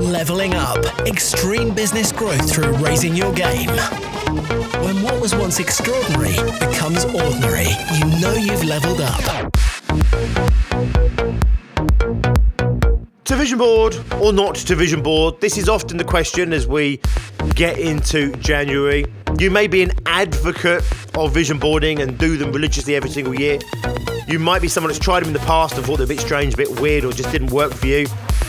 Leveling up extreme business growth through raising your game. When what was once extraordinary becomes ordinary, you know you've leveled up. To vision board or not to vision board? This is often the question as we get into January. You may be an advocate of vision boarding and do them religiously every single year. You might be someone that's tried them in the past and thought they're a bit strange, a bit weird, or just didn't work for you.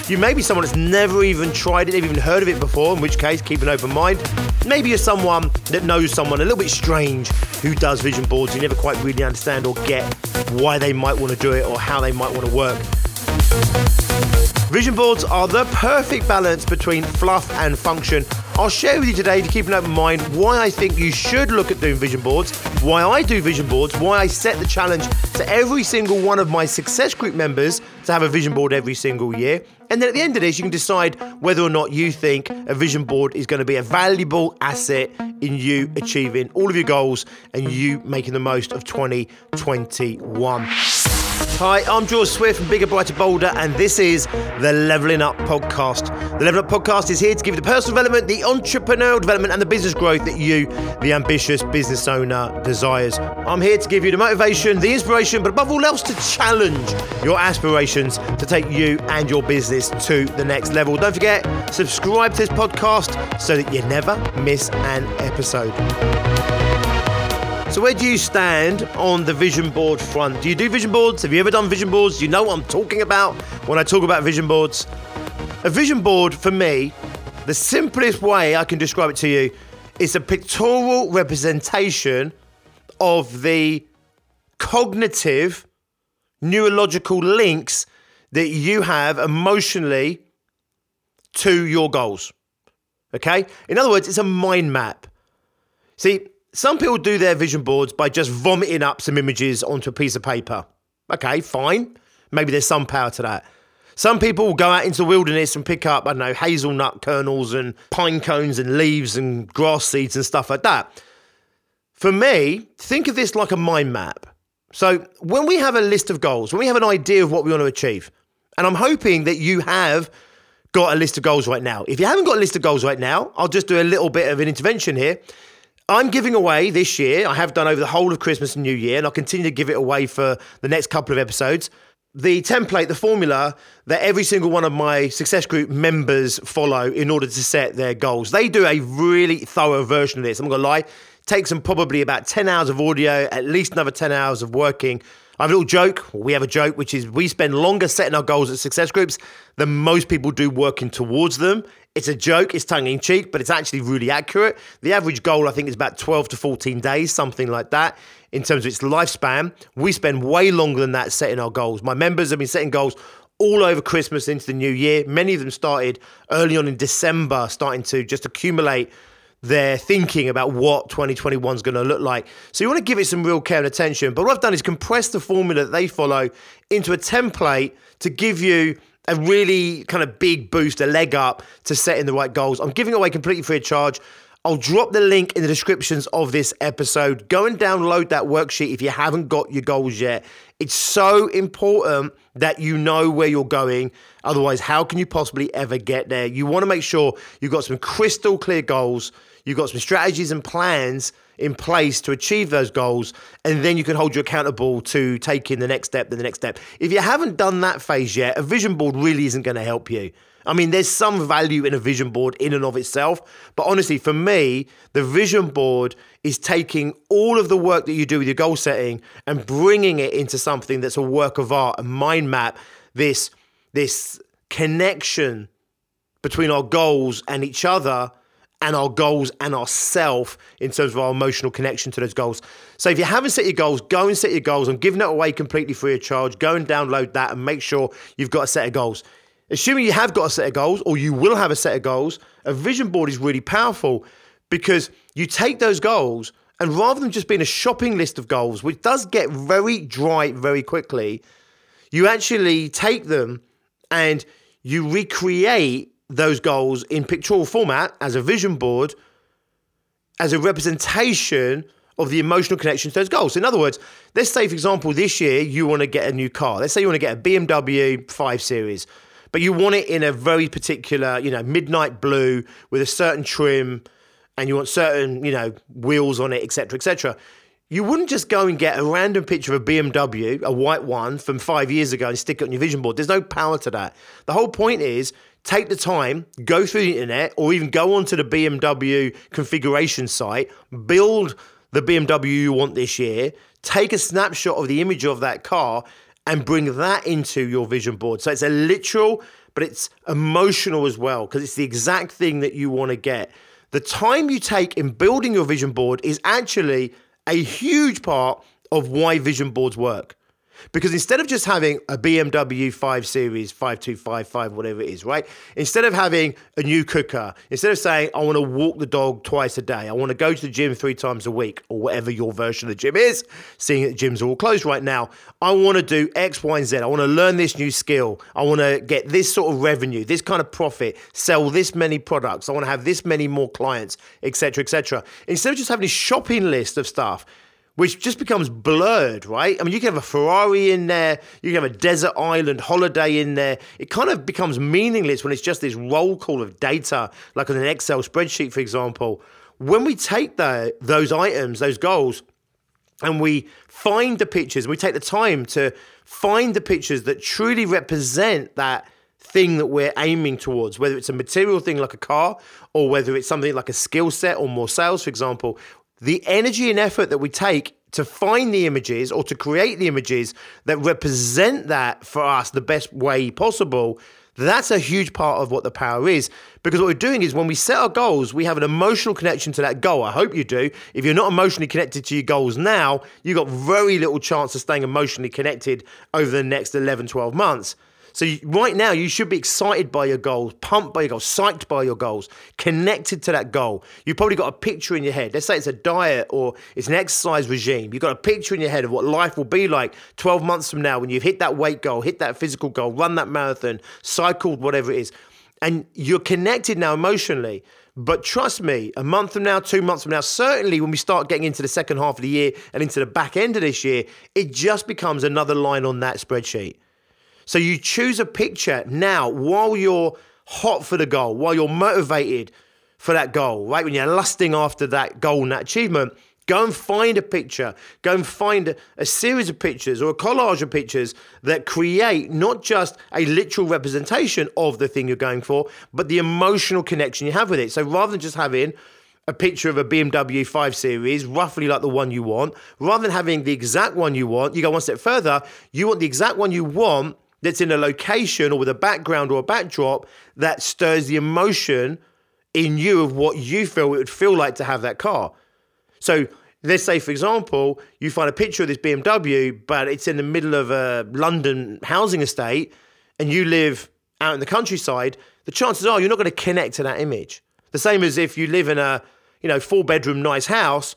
You may be someone that's never even tried it, never even heard of it before, in which case, keep an open mind. Maybe you're someone that knows someone a little bit strange who does vision boards. You never quite really understand or get why they might want to do it or how they might want to work. Vision boards are the perfect balance between fluff and function. I'll share with you today to keep an open mind why I think you should look at doing vision boards, why I do vision boards, why I set the challenge to every single one of my success group members to have a vision board every single year. And then at the end of this, you can decide whether or not you think a vision board is going to be a valuable asset in you achieving all of your goals and you making the most of 2021. Hi, I'm George Swift from Bigger, Brighter, Bolder, and this is the Leveling Up Podcast. The Leveling Up Podcast is here to give you the personal development, the entrepreneurial development, and the business growth that you, the ambitious business owner, desires. I'm here to give you the motivation, the inspiration, but above all else, to challenge your aspirations to take you and your business to the next level. Don't forget, subscribe to this podcast so that you never miss an episode. So, where do you stand on the vision board front? Do you do vision boards? Have you ever done vision boards? Do you know what I'm talking about when I talk about vision boards? A vision board, for me, the simplest way I can describe it to you is a pictorial representation of the cognitive, neurological links that you have emotionally to your goals. Okay? In other words, it's a mind map. See, some people do their vision boards by just vomiting up some images onto a piece of paper. Okay, fine. Maybe there's some power to that. Some people will go out into the wilderness and pick up, I don't know, hazelnut kernels and pine cones and leaves and grass seeds and stuff like that. For me, think of this like a mind map. So when we have a list of goals, when we have an idea of what we want to achieve, and I'm hoping that you have got a list of goals right now. If you haven't got a list of goals right now, I'll just do a little bit of an intervention here. I'm giving away this year, I have done over the whole of Christmas and New Year, and I'll continue to give it away for the next couple of episodes. The template, the formula that every single one of my success group members follow in order to set their goals. They do a really thorough version of this. I'm not gonna lie, takes them probably about 10 hours of audio, at least another 10 hours of working. I have a little joke. We have a joke, which is we spend longer setting our goals at success groups than most people do working towards them. It's a joke, it's tongue in cheek, but it's actually really accurate. The average goal, I think, is about 12 to 14 days, something like that, in terms of its lifespan. We spend way longer than that setting our goals. My members have been setting goals all over Christmas into the new year. Many of them started early on in December, starting to just accumulate their thinking about what 2021 is going to look like. So you want to give it some real care and attention. But what I've done is compress the formula that they follow into a template to give you a really kind of big boost, a leg up to setting the right goals. I'm giving away completely free of charge. I'll drop the link in the descriptions of this episode. Go and download that worksheet if you haven't got your goals yet. It's so important that you know where you're going. Otherwise, how can you possibly ever get there? You want to make sure you've got some crystal clear goals, you've got some strategies and plans in place to achieve those goals, and then you can hold you accountable to taking the next step, then the next step. If you haven't done that phase yet, a vision board really isn't going to help you. I mean, there's some value in a vision board in and of itself, but honestly, for me, the vision board is taking all of the work that you do with your goal setting and bringing it into something that's a work of art, a mind map, this this connection between our goals and each other and our goals and ourself in terms of our emotional connection to those goals. So if you haven't set your goals, go and set your goals. I'm giving it away completely free of charge. Go and download that and make sure you've got a set of goals. Assuming you have got a set of goals or you will have a set of goals, a vision board is really powerful because you take those goals and rather than just being a shopping list of goals, which does get very dry very quickly, you actually take them and you recreate those goals in pictorial format as a vision board, as a representation of the emotional connection to those goals. In other words, let's say, for example, this year you want to get a new car. Let's say you want to get a BMW 5 Series, but you want it in a very particular, you know, midnight blue with a certain trim and you want certain, you know, wheels on it, etc., etc. You wouldn't just go and get a random picture of a BMW, a white one from five years ago, and stick it on your vision board. There's no power to that. The whole point is take the time, go through the internet, or even go onto the BMW configuration site, build the BMW you want this year, take a snapshot of the image of that car, and bring that into your vision board. So it's a literal, but it's emotional as well, because it's the exact thing that you want to get. The time you take in building your vision board is actually a huge part of why vision boards work. Because instead of just having a BMW 5 Series 5255, whatever it is, right? Instead of having a new cooker, instead of saying, I want to walk the dog twice a day, I want to go to the gym three times a week, or whatever your version of the gym is, seeing that gyms are all closed right now, I want to do X, Y, and Z. I want to learn this new skill. I want to get this sort of revenue, this kind of profit, sell this many products. I want to have this many more clients, etc., etc. Instead of just having a shopping list of stuff, which just becomes blurred, right? I mean, you can have a Ferrari in there, you can have a desert island holiday in there. It kind of becomes meaningless when it's just this roll call of data, like on an Excel spreadsheet, for example. When we take the, those items, those goals, and we find the pictures, we take the time to find the pictures that truly represent that thing that we're aiming towards, whether it's a material thing like a car or whether it's something like a skill set or more sales, for example, the energy and effort that we take to find the images or to create the images that represent that for us the best way possible that's a huge part of what the power is. Because what we're doing is when we set our goals we have an emotional connection to that goal. I hope you do. If you're not emotionally connected to your goals now you've got very little chance of staying emotionally connected over the next 11 12 months so right now, you should be excited by your goals, pumped by your goals, psyched by your goals, connected to that goal. You've probably got a picture in your head. Let's say it's a diet or it's an exercise regime. You've got a picture in your head of what life will be like 12 months from now when you've hit that weight goal, hit that physical goal, run that marathon, cycled, whatever it is. And you're connected now emotionally. But trust me, a month from now, two months from now, certainly when we start getting into the second half of the year and into the back end of this year, it just becomes another line on that spreadsheet. So you choose a picture now while you're hot for the goal, while you're motivated for that goal, right? When you're lusting after that goal and that achievement, go and find a picture. Go and find a, series of pictures or a collage of pictures that create not just a literal representation of the thing you're going for, but the emotional connection you have with it. So rather than just having a picture of a BMW 5 Series, roughly like the one you want, rather than having the exact one you want, you go one step further. You want the exact one you want that's in a location or with a background or a backdrop that stirs the emotion in you of what you feel it would feel like to have that car. So let's say, for example, you find a picture of this BMW, but it's in the middle of a London housing estate and you live out in the countryside, the chances are you're not going to connect to that image. The same as if you live in a, you know, four bedroom nice house,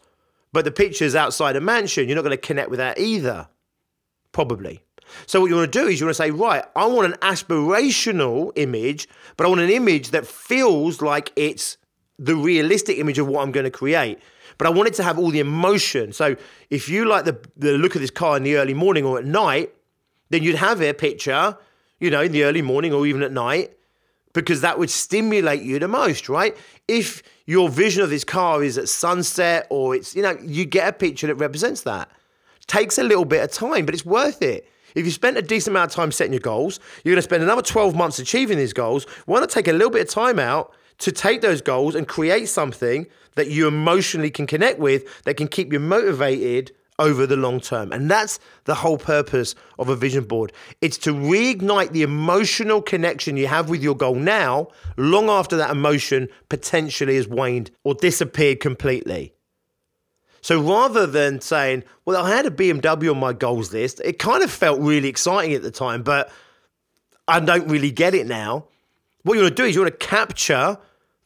but the picture's outside a mansion, you're not going to connect with that either. Probably. So what you want to do is you want to say, right, I want an aspirational image, but I want an image that feels like it's the realistic image of what I'm going to create. But I want it to have all the emotion. So if you like the, the look of this car in the early morning or at night, then you'd have a picture, you know, in the early morning or even at night, because that would stimulate you the most, right? If your vision of this car is at sunset or it's, you know, you get a picture that represents that. takes a little bit of time, but it's worth it. If you spent a decent amount of time setting your goals, you're going to spend another 12 months achieving these goals. Why not take a little bit of time out to take those goals and create something that you emotionally can connect with that can keep you motivated over the long term. And that's the whole purpose of a vision board. It's to reignite the emotional connection you have with your goal now, long after that emotion potentially has waned or disappeared completely. So rather than saying, well, I had a BMW on my goals list, it kind of felt really exciting at the time, but I don't really get it now. What you want to do is you want to capture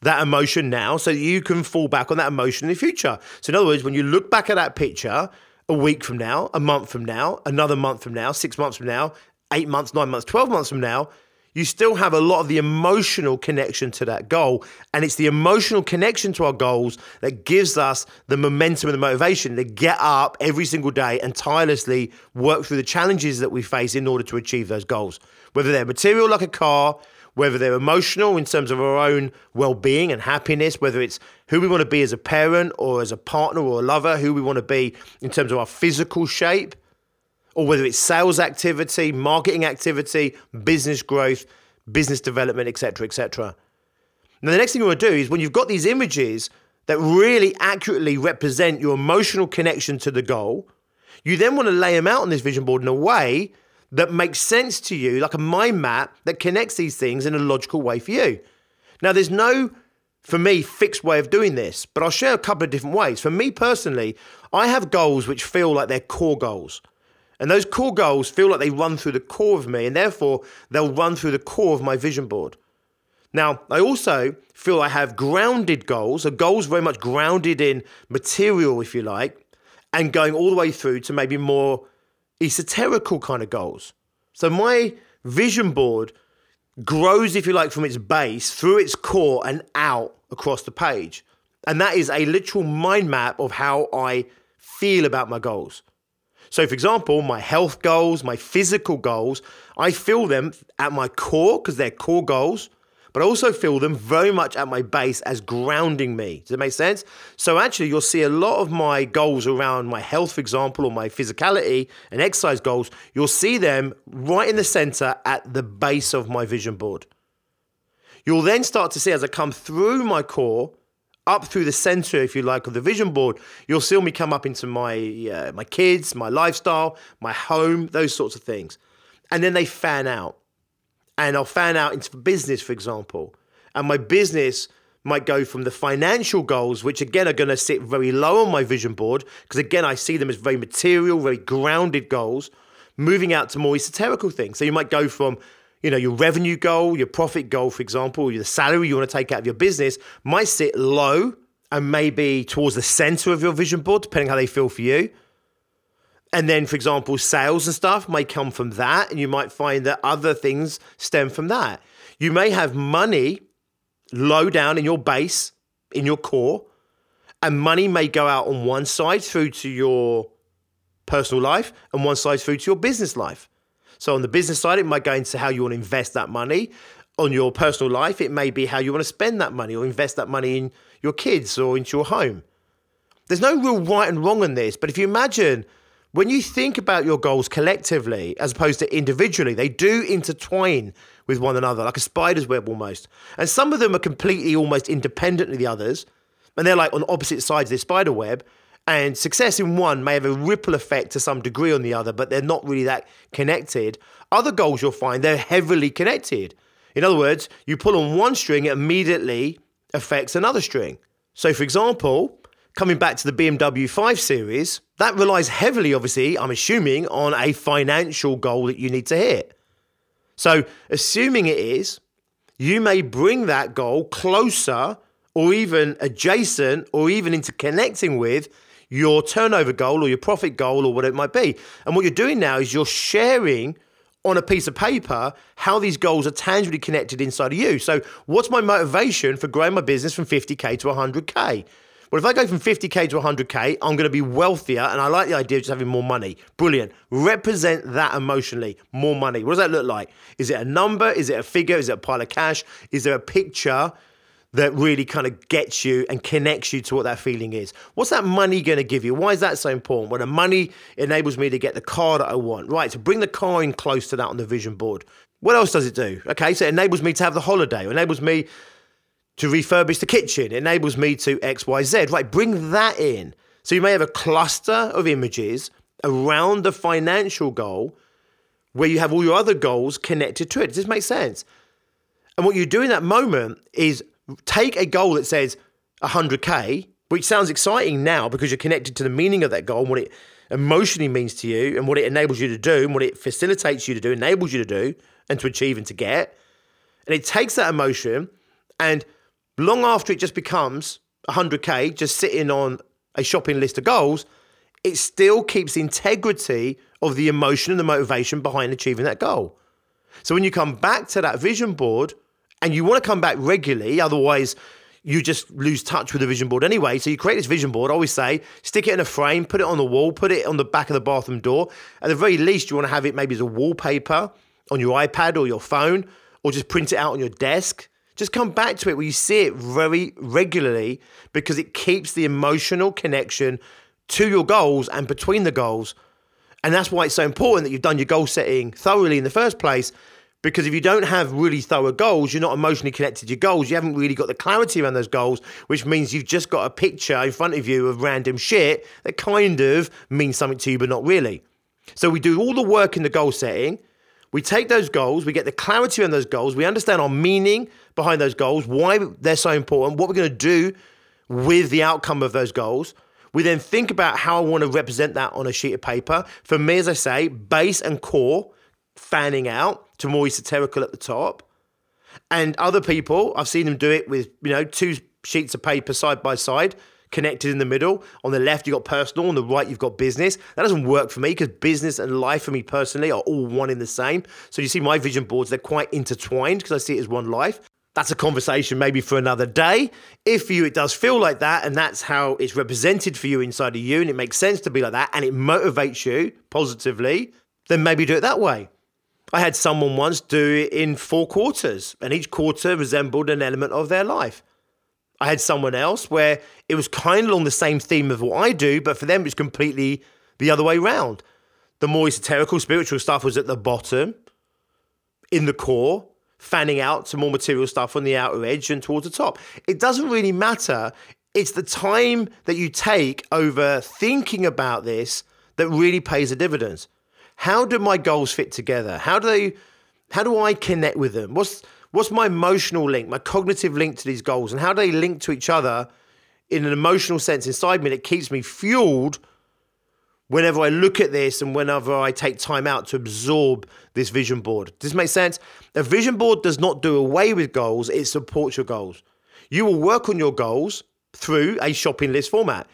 that emotion now so that you can fall back on that emotion in the future. So, in other words, when you look back at that picture a week from now, a month from now, another month from now, six months from now, eight months, nine months, 12 months from now, you still have a lot of the emotional connection to that goal. And it's the emotional connection to our goals that gives us the momentum and the motivation to get up every single day and tirelessly work through the challenges that we face in order to achieve those goals. Whether they're material like a car, whether they're emotional in terms of our own well being and happiness, whether it's who we want to be as a parent or as a partner or a lover, who we want to be in terms of our physical shape or whether it's sales activity, marketing activity, business growth, business development, etc., etc. Now, the next thing you want to do is when you've got these images that really accurately represent your emotional connection to the goal, you then want to lay them out on this vision board in a way that makes sense to you, like a mind map that connects these things in a logical way for you. Now, there's no, for me, fixed way of doing this, but I'll share a couple of different ways. For me personally, I have goals which feel like they're core goals. And those core goals feel like they run through the core of me, and therefore they'll run through the core of my vision board. Now, I also feel I have grounded goals, so goals very much grounded in material, if you like, and going all the way through to maybe more esoterical kind of goals. So my vision board grows, if you like, from its base through its core and out across the page. And that is a literal mind map of how I feel about my goals. So, for example, my health goals, my physical goals, I feel them at my core because they're core goals, but I also feel them very much at my base as grounding me. Does that make sense? So, actually, you'll see a lot of my goals around my health, for example, or my physicality and exercise goals, you'll see them right in the center at the base of my vision board. You'll then start to see as I come through my core up through the center, if you like, of the vision board, you'll see me come up into my uh, my kids, my lifestyle, my home, those sorts of things, and then they fan out, and I'll fan out into business, for example, and my business might go from the financial goals, which again are going to sit very low on my vision board, because again I see them as very material, very grounded goals, moving out to more esoterical things. So you might go from you know, your revenue goal, your profit goal, for example, the salary you want to take out of your business might sit low and maybe towards the center of your vision board, depending how they feel for you. And then, for example, sales and stuff may come from that, and you might find that other things stem from that. You may have money low down in your base, in your core, and money may go out on one side through to your personal life and one side through to your business life. So on the business side, it might go into how you want to invest that money. On your personal life, it may be how you want to spend that money or invest that money in your kids or into your home. There's no real right and wrong in this, but if you imagine when you think about your goals collectively as opposed to individually, they do intertwine with one another like a spider's web almost. And some of them are completely almost independent of the others, and they're like on opposite sides of the spider web. And success in one may have a ripple effect to some degree on the other, but they're not really that connected. Other goals you'll find they're heavily connected. In other words, you pull on one string, it immediately affects another string. So, for example, coming back to the BMW 5 Series, that relies heavily, obviously, I'm assuming, on a financial goal that you need to hit. So, assuming it is, you may bring that goal closer or even adjacent or even interconnecting with your turnover goal or your profit goal or whatever it might be. And what you're doing now is you're sharing on a piece of paper how these goals are tangibly connected inside of you. So, what's my motivation for growing my business from 50K to 100K? Well, if I go from 50K to 100K, I'm going to be wealthier and I like the idea of just having more money. Brilliant. Represent that emotionally. More money. What does that look like? Is it a number? Is it a figure? Is it a pile of cash? Is there a picture? That really kind of gets you and connects you to what that feeling is. What's that money going to give you? Why is that so important? Well, the money enables me to get the car that I want. Right, so bring the car in close to that on the vision board. What else does it do? Okay, so it enables me to have the holiday. It enables me to refurbish the kitchen. It enables me to X, Y, Z. Right, bring that in. So you may have a cluster of images around the financial goal where you have all your other goals connected to it. Does this make sense? And what you do in that moment is take a goal that says 100K, which sounds exciting now because you're connected to the meaning of that goal and what it emotionally means to you and what it enables you to do and what it facilitates you to do, enables you to do and to achieve and to get. And it takes that emotion and long after it just becomes 100K, just sitting on a shopping list of goals, it still keeps the integrity of the emotion and the motivation behind achieving that goal. So when you come back to that vision board and you want to come back regularly, otherwise you just lose touch with the vision board anyway. So you create this vision board, I always say, stick it in a frame, put it on the wall, put it on the back of the bathroom door. At the very least, you want to have it maybe as a wallpaper on your iPad or your phone, or just print it out on your desk. Just come back to it where you see it very regularly because it keeps the emotional connection to your goals and between the goals. And that's why it's so important that you've done your goal setting thoroughly in the first place. Because if you don't have really thorough goals, you're not emotionally connected to your goals. You haven't really got the clarity around those goals, which means you've just got a picture in front of you of random shit that kind of means something to you, but not really. So we do all the work in the goal setting. We take those goals, we get the clarity on those goals, we understand our meaning behind those goals, why they're so important, what we're going to do with the outcome of those goals. We then think about how I want to represent that on a sheet of paper. For me, as I say, base and core fanning out to more esoterical at the top. And other people, I've seen them do it with, you know, two sheets of paper side by side, connected in the middle. On the left, you've got personal, on the right, you've got business. That doesn't work for me because business and life for me personally are all one in the same. So you see my vision boards, they're quite intertwined because I see it as one life. That's a conversation maybe for another day. If for you it does feel like that, and that's how it's represented for you inside of you, and it makes sense to be like that, and it motivates you positively, then maybe do it that way. I had someone once do it in four quarters, and each quarter resembled an element of their life. I had someone else where it was kind of along the same theme of what I do, but for them it's completely the other way round. The more esoterical, spiritual stuff was at the bottom, in the core, fanning out to more material stuff on the outer edge and towards the top. It doesn't really matter. It's the time that you take over thinking about this that really pays the dividends. How do my goals fit together? How do they how do I connect with them? What's what's my emotional link, my cognitive link to these goals and how do they link to each other in an emotional sense inside me that keeps me fueled whenever I look at this and whenever I take time out to absorb this vision board. Does this make sense? A vision board does not do away with goals, it supports your goals. You will work on your goals through a shopping list format.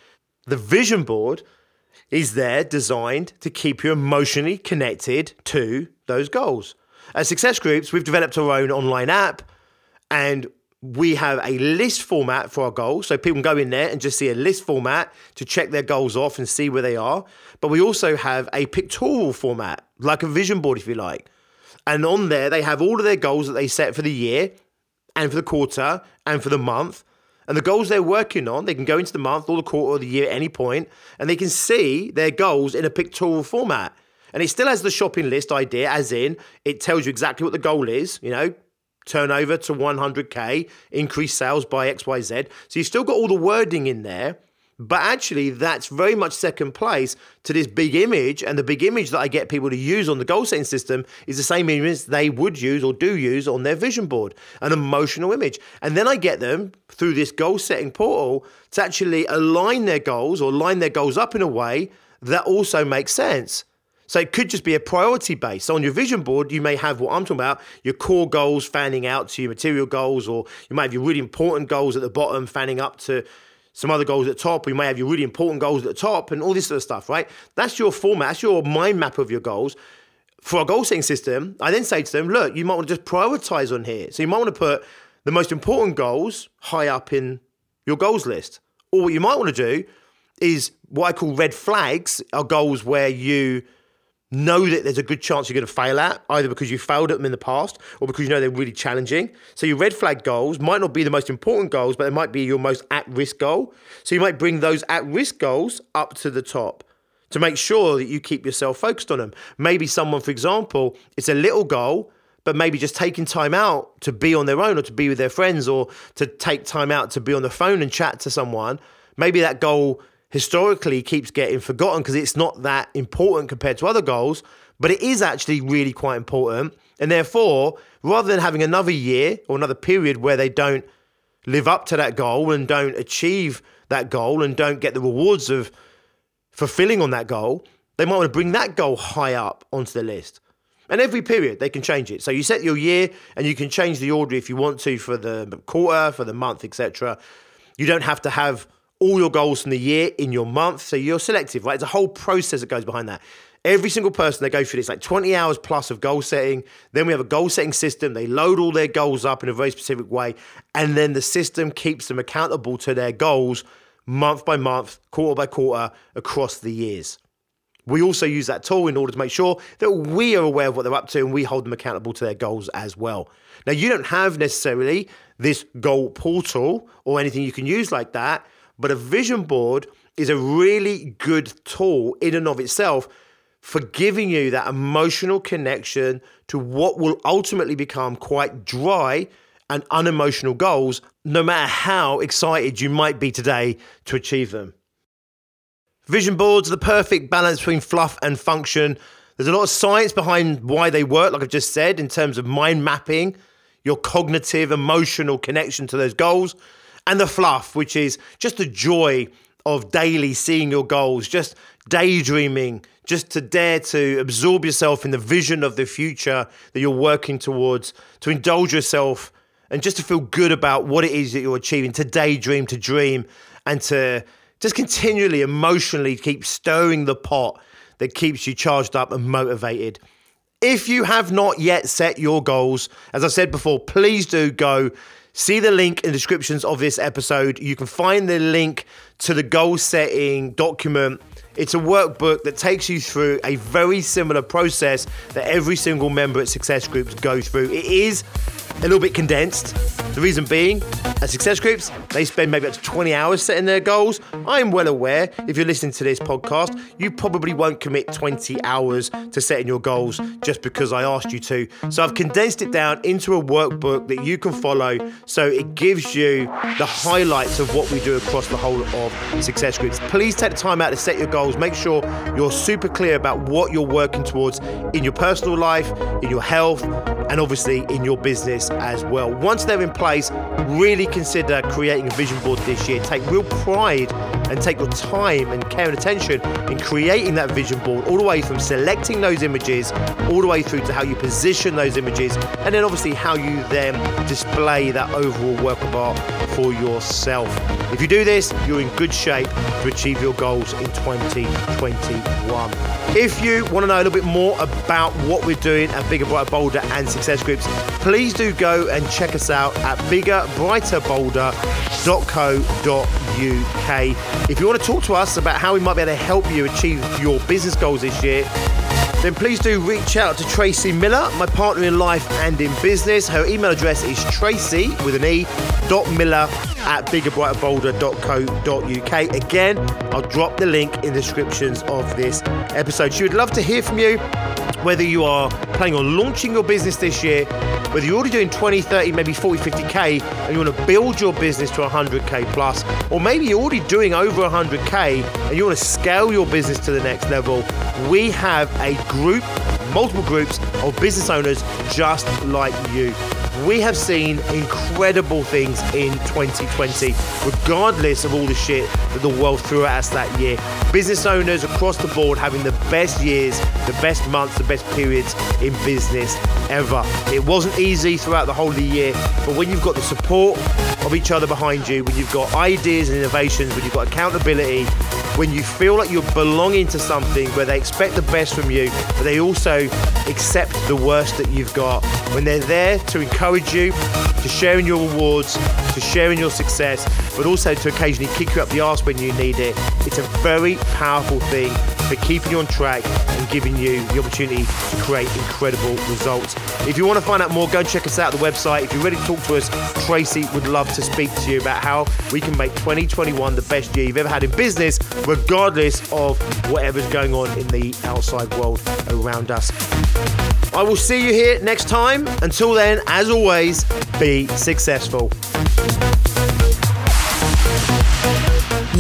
The vision board is there designed to keep you emotionally connected to those goals. At Success Groups, we've developed our own online app and we have a list format for our goals. So people can go in there and just see a list format to check their goals off and see where they are. But we also have a pictorial format, like a vision board, if you like. And on there, they have all of their goals that they set for the year and for the quarter and for the month. And the goals they're working on, they can go into the month or the quarter or the year at any point and they can see their goals in a pictorial format. And it still has the shopping list idea, as in it tells you exactly what the goal is, you know, turnover to 100k, increase sales by XYZ. So you've still got all the wording in there, but actually that's very much second place to this big image. And the big image that I get people to use on the goal setting system is the same image they would use or do use on their vision board, an emotional image. And then I get them through this goal setting portal to actually align their goals or line their goals up in a way that also makes sense. So it could just be a priority base. So on your vision board, you may have what I'm talking about, your core goals fanning out to your material goals, or you might have your really important goals at the bottom fanning up to some other goals at the top, you may have your really important goals at the top and all this sort of stuff, right? That's your format, that's your mind map of your goals. For a goal setting system, I then say to them, look, you might want to just prioritize on here. So you might want to put the most important goals high up in your goals list. Or what you might want to do is what I call red flags are goals where you know that there's a good chance you're going to fail at, either because you failed at them in the past or because you know they're really challenging. So your red flag goals might not be the most important goals, but they might be your most at risk goal. So you might bring those at risk goals up to the top to make sure that you keep yourself focused on them. Maybe someone, for example, it's a little goal, but maybe just taking time out to be on their own or to be with their friends or to take time out to be on the phone and chat to someone. Maybe that goal historically keeps getting forgotten because it's not that important compared to other goals, but it is actually really quite important. And therefore, rather than having another year or another period where they don't live up to that goal and don't achieve that goal and don't get the rewards of fulfilling on that goal, they might want to bring that goal high up onto the list. And every period they can change it. So you set your year and you can change the order if you want to for the quarter, for the month, etc. You don't have to have all your goals from the year in your month. So you're selective, right? It's a whole process that goes behind that. Every single person they go through this, like 20 hours plus of goal setting. Then we have a goal setting system. They load all their goals up in a very specific way. And then the system keeps them accountable to their goals month by month, quarter by quarter across the years. We also use that tool in order to make sure that we are aware of what they're up to and we hold them accountable to their goals as well. Now, you don't have necessarily this goal portal or anything you can use like that, but a vision board is a really good tool in and of itself for giving you that emotional connection to what will ultimately become quite dry and unemotional goals, no matter how excited you might be today to achieve them. Vision boards are the perfect balance between fluff and function. There's a lot of science behind why they work, like I've just said, in terms of mind mapping, your cognitive, emotional connection to those goals, and the fluff, which is just the joy of daily seeing your goals, just daydreaming, just to dare to absorb yourself in the vision of the future that you're working towards, to indulge yourself, and just to feel good about what it is that you're achieving, to daydream, to dream, and to just continually emotionally keep stirring the pot that keeps you charged up and motivated. If you have not yet set your goals, as I said before, please do go See the link in the descriptions of this episode. You can find the link to the goal setting document. It's a workbook that takes you through a very similar process that every single member at Success Groups goes through. It is a little bit condensed. The reason being, at Success Groups, they spend maybe up to 20 hours setting their goals. I'm well aware, if you're listening to this podcast, you probably won't commit 20 hours to setting your goals just because I asked you to. So I've condensed it down into a workbook that you can follow so it gives you the highlights of what we do across the whole of Success Groups. Please take the time out to set your goals. Make sure you're super clear about what you're working towards in your personal life, in your health, and obviously in your business as well. Once they're in place, really consider creating a vision board this year. Take real pride and take your time and care and attention in creating that vision board, all the way from selecting those images, all the way through to how you position those images, and then obviously how you then display that overall work of art for yourself. If you do this, you're in good shape to achieve your goals in 2021. If you want to know a little bit more about what we're doing at Bigger, Brighter, Bolder and Success Groups, please do go and check us out at biggerbrighterbolder.co.uk. If you want to talk to us about how we might be able to help you achieve your business goals this year, then please do reach out to Tracy Miller, my partner in life and in business. Her email address is tracy with an E dot miller at biggerbrighterbolder.co.uk. Again, I'll drop the link in the descriptions of this episode. She would love to hear from you whether you are planning on launching your business this year, whether you're already doing 20, 30, maybe 40, 50K, and you want to build your business to 100K plus, or maybe you're already doing over 100K and you want to scale your business to the next level, we have a group, multiple groups of business owners just like you. We have seen incredible things in 2020, regardless of all the shit that the world threw at us that year. Business owners across the board having the best years, the best months, the best periods in business ever. It wasn't easy throughout the whole of the year, but when you've got the support of each other behind you, when you've got ideas and innovations, when you've got accountability, when you feel like you're belonging to something where they expect the best from you, but they also accept the worst that you've got, when they're there to encourage you, to share in your rewards, to share in your success, but also to occasionally kick you up the arse when you need it, it's a very powerful thing for keeping you on track and giving you the opportunity to create incredible results. If you want to find out more, go check us out at the website. If you're ready to talk to us, Tracy would love to speak to you about how we can make 2021 the best year you've ever had in business, regardless of whatever's going on in the outside world around us. I will see you here next time. Until then, as always, be successful.